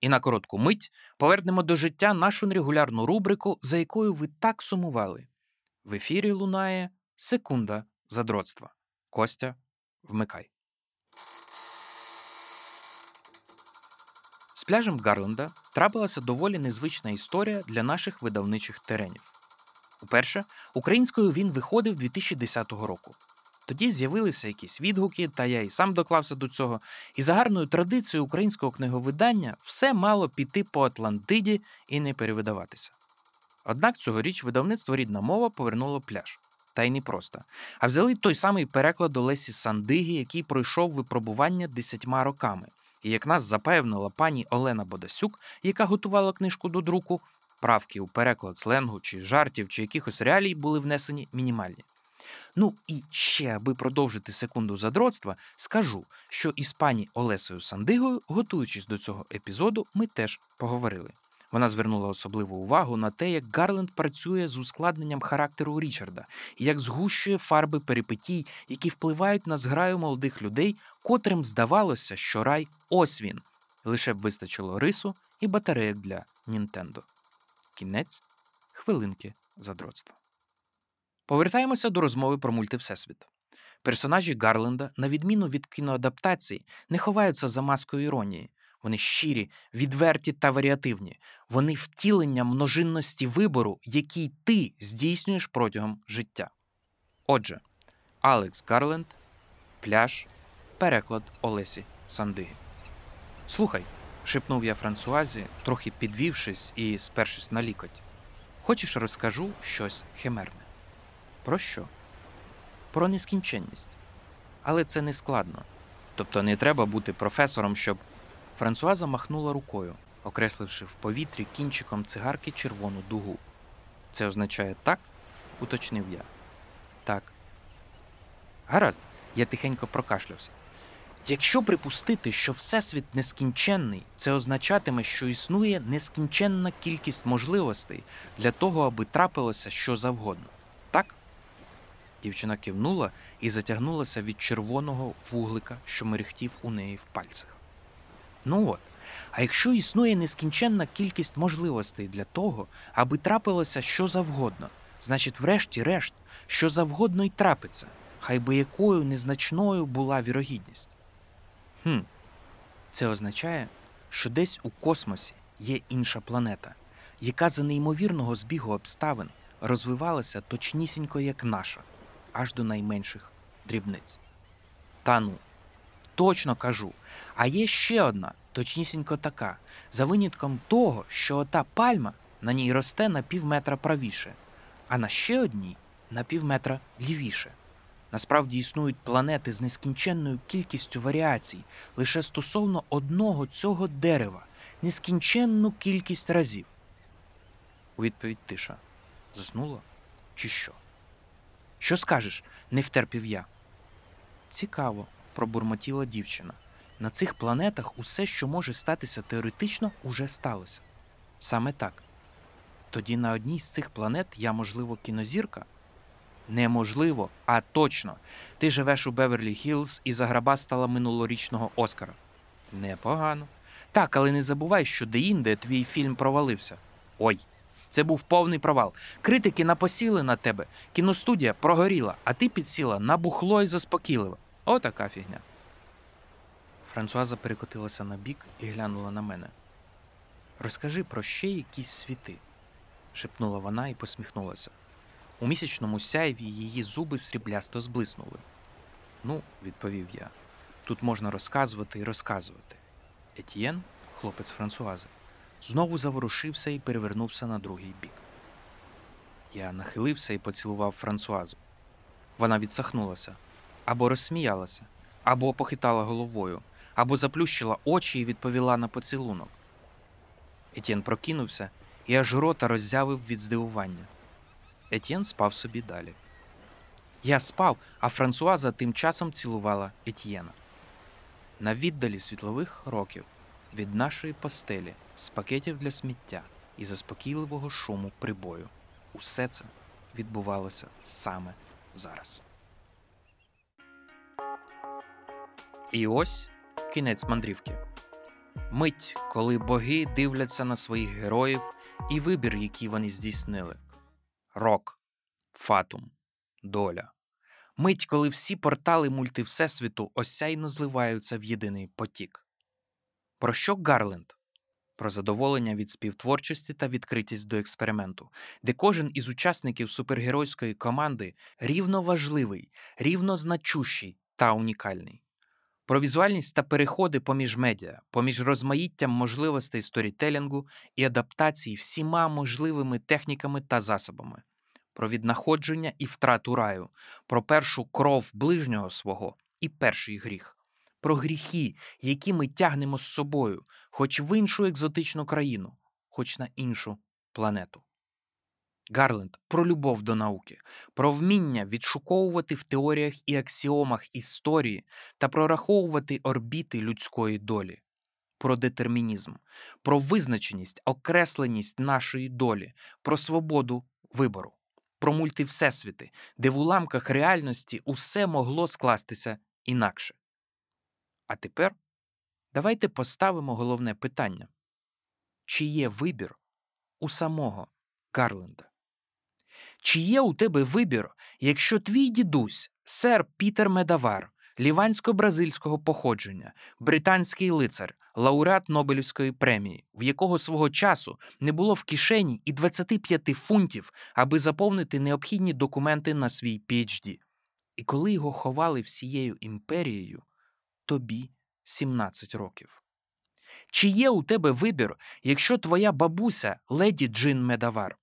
І на коротку мить повернемо до життя нашу нерегулярну рубрику, за якою ви так сумували. В ефірі лунає секунда задротства. Костя, вмикай. З пляжем Гарленда трапилася доволі незвична історія для наших видавничих теренів. Уперше українською він виходив 2010 року. Тоді з'явилися якісь відгуки, та я і сам доклався до цього. І за гарною традицією українського книговидання все мало піти по Атлантиді і не перевидаватися. Однак цьогоріч видавництво рідна мова повернуло пляж. Та й не просто. А взяли той самий переклад Олесі Сандиги, який пройшов випробування десятьма роками. І як нас запевнила пані Олена Бодасюк, яка готувала книжку до друку, правки у переклад сленгу чи жартів, чи якихось реалій були внесені мінімальні. Ну і ще, аби продовжити секунду задротства, скажу, що із пані Олесею Сандигою, готуючись до цього епізоду, ми теж поговорили. Вона звернула особливу увагу на те, як Гарленд працює з ускладненням характеру Річарда і як згущує фарби перипетій, які впливають на зграю молодих людей, котрим здавалося, що рай ось він. Лише б вистачило рису і батареїк для Нінтендо. Кінець хвилинки задротства. Повертаємося до розмови про мультивсесвіт. Персонажі Гарленда, на відміну від кіноадаптацій, не ховаються за маскою іронії. Вони щирі, відверті та варіативні. Вони втілення множинності вибору, який ти здійснюєш протягом життя. Отже, Алекс Гарленд, пляж, переклад Олесі Сандиги. Слухай, шепнув я Франсуазі, трохи підвівшись і спершись на лікоть. Хочеш, розкажу щось химерне. Про що? Про нескінченність. Але це не складно. Тобто не треба бути професором, щоб. Франсуаза махнула рукою, окресливши в повітрі кінчиком цигарки червону дугу. Це означає так? уточнив я. Так. Гаразд, я тихенько прокашлявся. Якщо припустити, що Всесвіт нескінченний, це означатиме, що існує нескінченна кількість можливостей для того, аби трапилося що завгодно. Так? Дівчина кивнула і затягнулася від червоного вуглика, що мерехтів у неї в пальцях. Ну от, а якщо існує нескінченна кількість можливостей для того, аби трапилося що завгодно, Значить, врешті-решт, що завгодно й трапиться, хай би якою незначною була вірогідність. Хм, це означає, що десь у космосі є інша планета, яка за неймовірного збігу обставин розвивалася точнісінько як наша, аж до найменших дрібниць. Та ну, точно кажу. А є ще одна, точнісінько така, за винятком того, що ота пальма на ній росте на пів метра правіше, а на ще одній на пів метра лівіше. Насправді існують планети з нескінченною кількістю варіацій лише стосовно одного цього дерева, нескінченну кількість разів. У відповідь тиша. Заснула? Чи що? Що скажеш? не втерпів я. Цікаво, пробурмотіла дівчина. На цих планетах усе, що може статися теоретично, уже сталося. Саме так. Тоді на одній з цих планет я, можливо, кінозірка? Неможливо, а точно. Ти живеш у Беверлі Хіллз і заграбастала минулорічного Оскара. Непогано. Так, але не забувай, що деінде твій фільм провалився. Ой, це був повний провал. Критики напосіли на тебе, кіностудія прогоріла, а ти підсіла на бухло і заспокійлива. Отака фігня. Франсуаза перекотилася на бік і глянула на мене. Розкажи про ще якісь світи, шепнула вона і посміхнулася. У місячному сяйві її зуби сріблясто зблиснули. Ну, відповів я, тут можна розказувати і розказувати. Етьєн, хлопець Франсуази, знову заворушився і перевернувся на другий бік. Я нахилився і поцілував Франсуазу. Вона відсахнулася або розсміялася, або похитала головою, або заплющила очі і відповіла на поцілунок. Етьєн прокинувся і аж рота роззявив від здивування. Етьєн спав собі далі. Я спав, а Франсуаза тим часом цілувала Етьєна. На віддалі світлових років від нашої постелі, з пакетів для сміття і заспокійливого шуму прибою. Усе це відбувалося саме зараз. І ось кінець мандрівки. Мить, коли боги дивляться на своїх героїв і вибір, який вони здійснили. Рок, фатум, доля. Мить, коли всі портали мультивсесвіту осяйно зливаються в єдиний потік. Про що Гарленд? Про задоволення від співтворчості та відкритість до експерименту, де кожен із учасників супергеройської команди рівно важливий, рівно значущий та унікальний. Про візуальність та переходи поміж медіа, поміж розмаїттям можливостей сторітелінгу і адаптації всіма можливими техніками та засобами, про віднаходження і втрату раю, про першу кров ближнього свого і перший гріх, про гріхи, які ми тягнемо з собою, хоч в іншу екзотичну країну, хоч на іншу планету. Гарленд про любов до науки, про вміння відшуковувати в теоріях і аксіомах історії та прораховувати орбіти людської долі, про детермінізм, про визначеність, окресленість нашої долі, про свободу вибору, про мультивсесвіти, де в уламках реальності усе могло скластися інакше. А тепер давайте поставимо головне питання: чи є вибір у самого Гарленда? Чи є у тебе вибір, якщо твій дідусь, сер Пітер Медавар, лівансько-бразильського походження, британський лицар, лауреат Нобелівської премії, в якого свого часу не було в кишені і 25 фунтів, аби заповнити необхідні документи на свій PhD. І коли його ховали всією імперією, тобі 17 років. Чи є у тебе вибір, якщо твоя бабуся леді Джин Медавар,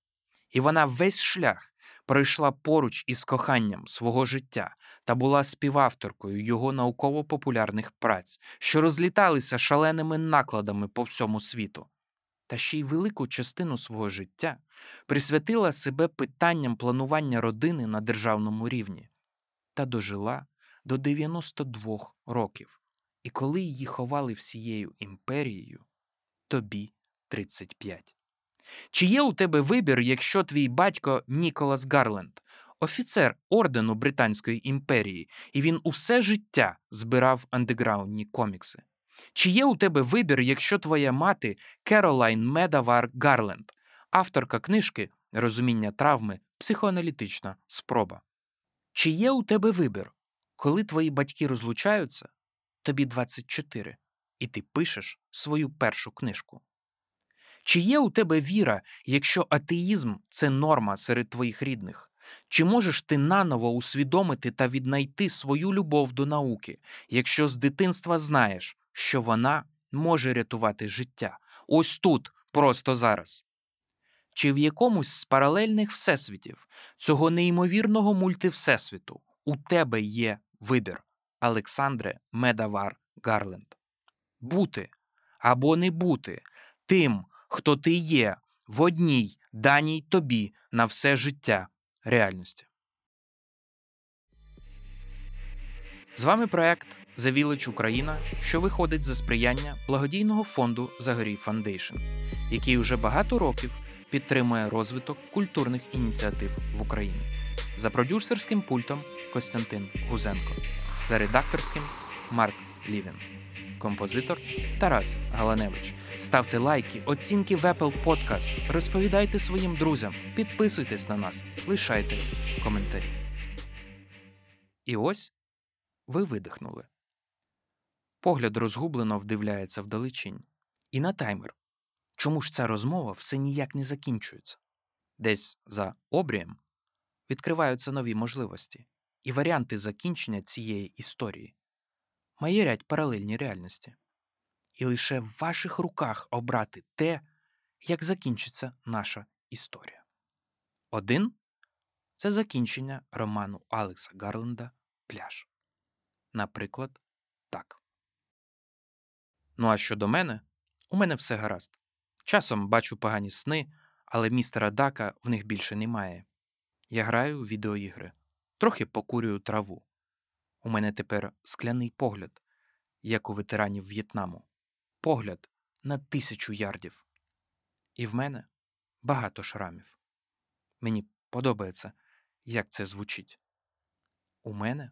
і вона весь шлях пройшла поруч із коханням свого життя та була співавторкою його науково-популярних праць, що розліталися шаленими накладами по всьому світу, та ще й велику частину свого життя присвятила себе питанням планування родини на державному рівні та дожила до 92 років. І коли її ховали всією імперією, тобі 35. Чи є у тебе вибір, якщо твій батько Ніколас Гарленд, офіцер ордену Британської імперії, і він усе життя збирав андеграундні комікси? Чи є у тебе вибір, якщо твоя мати Керолайн Медавар Гарленд, авторка книжки Розуміння травми Психоаналітична спроба. Чи є у тебе вибір, коли твої батьки розлучаються, тобі 24, і ти пишеш свою першу книжку? Чи є у тебе віра, якщо атеїзм це норма серед твоїх рідних? Чи можеш ти наново усвідомити та віднайти свою любов до науки, якщо з дитинства знаєш, що вона може рятувати життя? Ось тут, просто зараз. Чи в якомусь з паралельних всесвітів цього неймовірного мультивсесвіту у тебе є вибір, Олександре Медавар Гарленд? Бути або не бути тим, хто ти є в одній даній тобі на все життя реальності. З вами проект Village Україна, що виходить за сприяння благодійного фонду Загорій Foundation, який уже багато років підтримує розвиток культурних ініціатив в Україні. За продюсерським пультом Костянтин Гузенко, за редакторським Марк Лівін, композитор Тарас Галаневич. Ставте лайки, оцінки в Apple Podcast, розповідайте своїм друзям, підписуйтесь на нас, лишайте коментарі. І ось ви видихнули. Погляд розгублено вдивляється вдалечінь. І на таймер. Чому ж ця розмова все ніяк не закінчується? Десь за обрієм відкриваються нові можливості і варіанти закінчення цієї історії. Маєрять паралельні реальності. І лише в ваших руках обрати те, як закінчиться наша історія. Один це закінчення роману Алекса Гарленда Пляж. Наприклад, так. Ну а щодо мене, у мене все гаразд. Часом бачу погані сни, але містера Дака в них більше немає. Я граю у відеоігри, трохи покурюю траву. У мене тепер скляний погляд, як у ветеранів В'єтнаму. Погляд на тисячу ярдів. І в мене багато шрамів. Мені подобається, як це звучить. У мене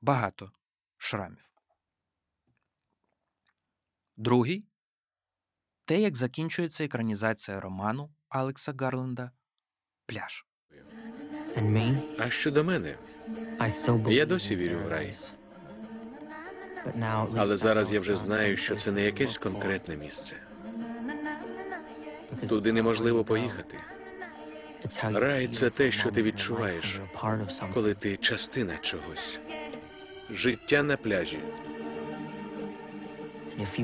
багато шрамів. Другий те, як закінчується екранізація роману Алекса Гарленда Пляж. А щодо мене, Я досі вірю в рай. але зараз я вже знаю, що це не якесь конкретне місце. Туди неможливо поїхати. Рай це те, що ти відчуваєш, коли ти частина чогось. Життя на пляжі.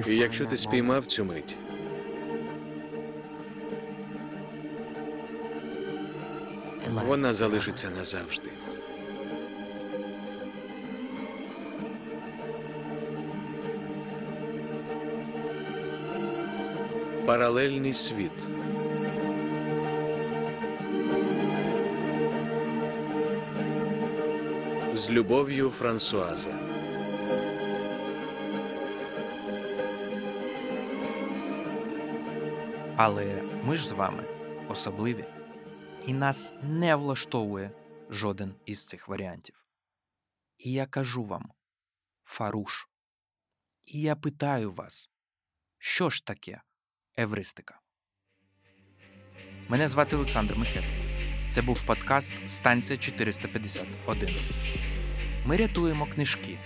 І якщо ти спіймав цю мить, вона залишиться назавжди. Паралельний світ. З любов'ю Франсуаза. Але ми ж з вами особливі, і нас не влаштовує жоден із цих варіантів. І я кажу вам, Фаруш, і я питаю вас, що ж таке евристика? Мене звати Олександр Михет. Це був подкаст Станція 451. Ми рятуємо книжки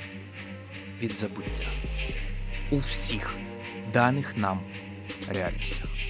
від забуття у всіх даних нам реальностях.